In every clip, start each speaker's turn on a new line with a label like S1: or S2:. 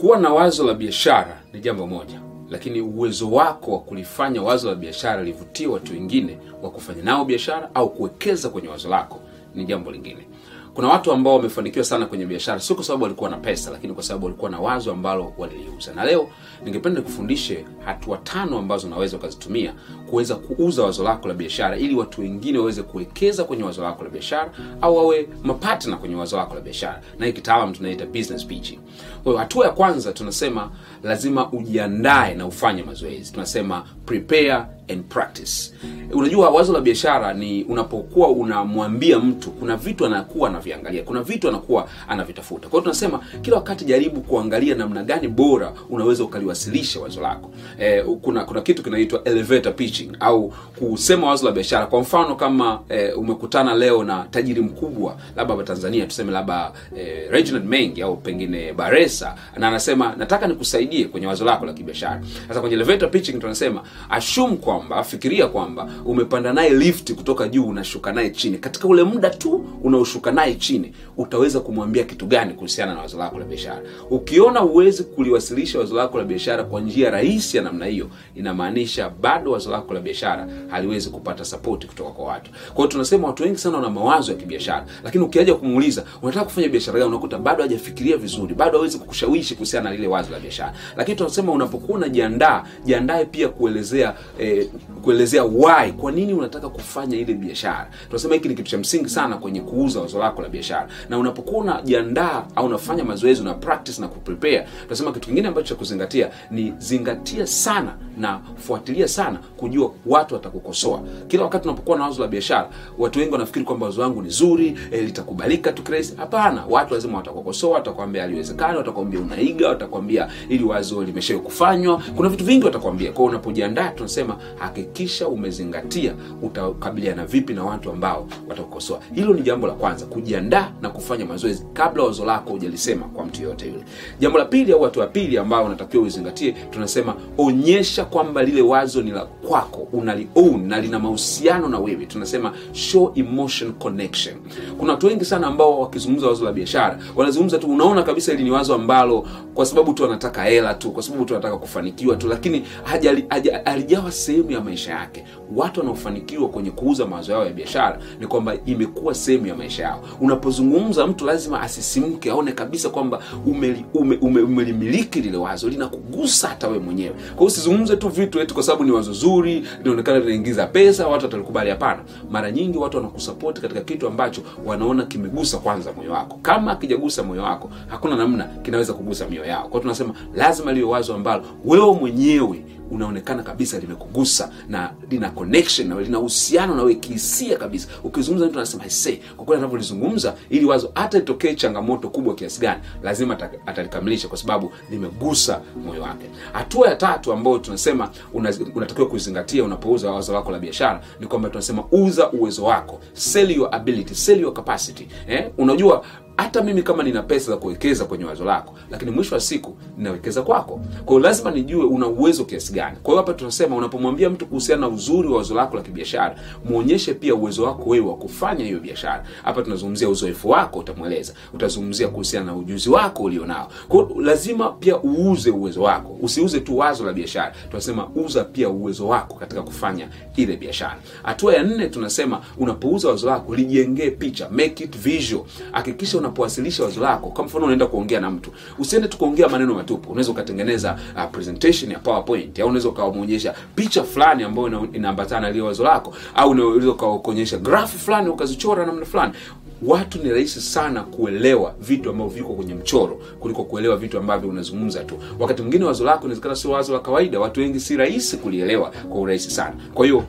S1: kuwa na wazo la biashara ni jambo moja lakini uwezo wako wa kulifanya wazo la biashara livutie watu wengine wa kufanya nao biashara au kuwekeza kwenye wazo lako ni jambo lingine kuna watu ambao wamefanikiwa sana kwenye biashara sio kwa sababu walikuwa na pesa lakini kwa sababu walikuwa na wazo ambalo waliliuza. Na leo ningependa nikufundishe hatua tano ambazo unaweza ukazitumia kuweza kuuza wazo lako la biashara ili watu wengine waweze kuwekeza kwenye wazo lako la biashara au wawe mapatna kwenye wazo lako la biashara. Na hii kitaalam tunaita business pitching. Kwa hatua ya kwanza tunasema lazima ujiandae na ufanye mazoezi. Tunasema prepare and practice. Unajua wazo la biashara ni unapokuwa unamwambia mtu kuna vitu anakuwa anaviangalia kuna vitu anakuwa anavitafuta. Kwa tunasema kila wakati jaribu kuangalia namna gani bora unaweza ukaliwasilisha wazo lako. Eh, kuna kuna kitu kinaitwa elevator pitching au kusema wazo la biashara. Kwa mfano kama eh, umekutana leo na tajiri mkubwa labda wa tanzania tuseme labda eh, reginald mengi au pengine baresa na anasema nataka nikusaidie kwenye wazo lako la kibiashara. Sasa kwenye elevator pitching tunasema assume kwamba fikiria kwamba umepanda naye lift kutoka juu unashuka naye chini. Katika ule muda tu unaoshuka naye chini utaweza kumwambia kitu gani kuhusiana na wazo lako la biashara? Ukiona huwezi kuliwasilisha wazo lako la biashara kwa njia rahisi ya namna hiyo inamaanisha bado wazo lako la biashara haliwezi kupata sapoti kutoka kwa watu. Kwa tunasema watu wengi sana wana mawazo ya kibiashara lakini ukiaja kumuuliza unataka kufanya biashara gani? unakuta bado hajafikiria vizuri bado hawezi kukushawishi kuhusiana na lile wazo la biashara. Lakini tunasema unapokuwa unajiandaa jiandae pia kuelezea eh, kuelezea why kwa nini unataka kufanya ile biashara. Tunasema hiki ni kitu cha msingi sana kwenye kuuza wazo lako la biashara. Na unapokuwa unajiandaa au unafanya mazoezi una practice na kuprepare tunasema kitu kingine ambacho cha kuzingatia ni zingatia sana na fuatilia sana kujua watu watakukosoa. Kila wakati unapokuwa na wazo la biashara watu wengi wanafikiri kwamba wazo wangu ni zuri eh, litakubalika tu crazy. hapana watu lazima watakukosoa watakwambia haliwezekani watakwambia unaiga watakwambia ili wazo limeshawahi kufanywa. Kuna vitu vingi watakwambia. Kwao unapojiandaa tunasema hakikisha umezingatia utakabiliana vipi na watu ambao watakukosoa. Hilo ni jambo la kwanza kujiandaa na kufanya mazoezi kabla wazo lako hujalisema kwa mtu yoyote yule. Jambo la pili au watu wa pili ambao unatakiwa uzingatie tunasema onyesha kwamba lile wazo ni la kwako unali own na lina mahusiano na wewe. Tunasema show emotion connection. Kuna watu wengi sana ambao wakizungumza wazo la biashara wanazungumza tu unaona kabisa ili ni wazo ambalo kwa sababu tu anataka hela tu kwa sababu tu anataka kufanikiwa tu lakini halijawa sehemu ya maisha yake. Watu wanaofanikiwa kwenye kuuza mawazo yao ya biashara ni kwamba imekuwa sehemu ya maisha yao. Unapozungumza mtu lazima asisimke aone kabisa kwamba umelimiliki ume- ume- umelimiliki lile wazo linakugusa hata wewe mwenyewe. Kwa hiyo usizungumze tu vitu eti kwa sababu ni wazo zuri linaonekana linaingiza pesa watu watalikubali. Hapana mara nyingi watu wanakusapoti katika kitu ambacho wanaona kimegusa kwanza moyo wako. Kama akijagusa moyo wako hakuna namna kinaweza kugusa mioyo yao kwao tunasema lazima liwe wazo ambalo wewe mwenyewe unaonekana kabisa limekugusa na lina connection na lina uhusiano na wewe kihisia kabisa. Ukizungumza mtu anasema "Aisee, kwa kweli anavyolizungumza ili wazo hata itokee changamoto kubwa kiasi gani lazima atalikamilisha kwa sababu limegusa moyo wake. Hatua ya tatu ambayo tunasema una- unatakiwa kuizingatia unapouza wazo lako la biashara ni kwamba tunasema uza uwezo wako. Sell your ability sell your capacity. Eh? unajua hata mimi kama nina pesa za kuwekeza kwenye wazo lako lakini mwisho wa siku ninawekeza kwako. Kwa hiyo lazima nijue una uwezo kiasi gani. Kwa hiyo hapa tunasema unapomwambia mtu kuhusiana na uzuri wa wazo lako la kibiashara muonyeshe pia uwezo wako wewe wa kufanya hiyo biashara. Hapa tunazungumzia uzoefu wako utamweleza. Utazungumzia kuhusiana na ujuzi wako ulionao. Kwa hiyo lazima pia uuze uwezo wako. Usiuze tu wazo la biashara. Tunasema uza pia uwezo wako katika kufanya ile biashara. Hatua ya nne tunasema unapouza wazo lako lijengee picha. Make it visual. Hakikisha unapowasilisha wazo lako kwa mfano unaenda kuongea na mtu usiende tu kuongea maneno matupu. Unaweza ukatengeneza uh, presentation ya powerpoint au unaweza ukamwonyesha picha fulani ambayo inaambatana na wazo lako au unaweza ukakuonyesha grafu fulani ukazichora namna fulani. Watu ni rahisi sana kuelewa vitu ambavyo viko kwenye mchoro kuliko kuelewa vitu ambavyo unazungumza tu. Wakati mwingine wazo lako inawezekana sio wazo la kawaida watu wengi si rahisi kulielewa kwa urahisi sana. Kwa hiyo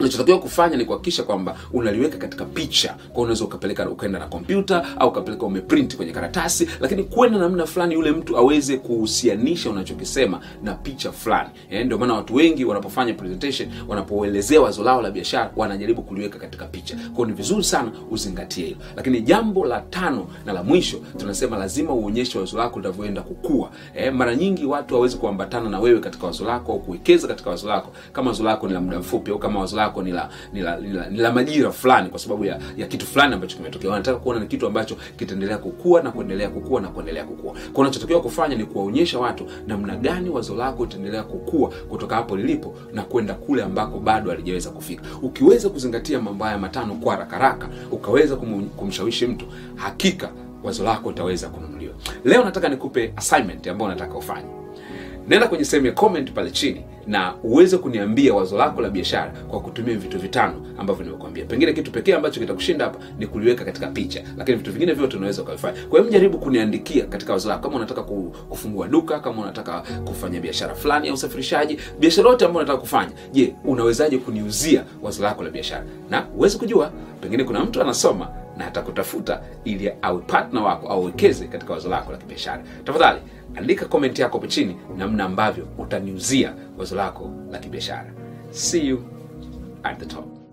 S1: unachotakiwa kufanya ni kuhakikisha kwamba unaliweka katika picha. Kwa unaweza ukapeleka ukaenda na kompyuta au ukapeleka umeprint kwenye karatasi. Lakini kwenda namna fulani yule mtu aweze kuhusianisha unachokisema na picha fulani. Eh, ndio maana watu wengi wanapofanya presentation wanapoelezea wazo lao la biashara wanajaribu kuliweka katika picha. Kwao ni vizuri sana uzingatie hilo. Lakini jambo la tano na la mwisho tunasema lazima uonyeshe wazo lako linavyoenda kukua. Eh, mara nyingi watu hawezi kuambatana na wewe katika wazo lako au kuwekeza katika wazo lako. Kama wazo lako ni la muda mfupi au kama wazo lako lako ni la ni la, ni la, ni la majira fulani kwa sababu ya, ya kitu fulani ambacho kimetokea. Wanataka kuona ni kitu ambacho kitaendelea kukua na kuendelea kukua na kuendelea kukua. Kwa unachotakiwa kufanya ni kuwaonyesha watu namna gani wazo lako litaendelea kukua kutoka hapo lilipo na kwenda kule ambako bado alijaweza kufika. Ukiweza kuzingatia mambo haya matano kwa haraka ukaweza kum, kumshawishi mtu hakika wazo lako litaweza kununuliwa. Leo nataka nikupe assignment ambayo nataka ufanye nenda kwenye sehemu ya comment pale chini na uweze kuniambia wazo lako la biashara kwa kutumia vitu vitano ambavyo nimekuambia. Pengine kitu pekee ambacho kitakushinda hapa ni kuliweka katika picha lakini vitu vingine vyote unaweza ukavifanya. Kwa hiyo mjaribu kuniandikia katika wazo lako. Kama unataka kufungua duka kama unataka kufanya biashara fulani ya usafirishaji biashara yote ambayo unataka kufanya je unawezaje kuniuzia wazo lako la biashara? Na uweze kujua pengine kuna mtu anasoma na atakutafuta ili awe partner wako au wekeze katika wazo lako la kibiashara. Tafadhali andika komenti yako hapo chini namna ambavyo utaniuzia wazo lako la kibiashara. See you at the top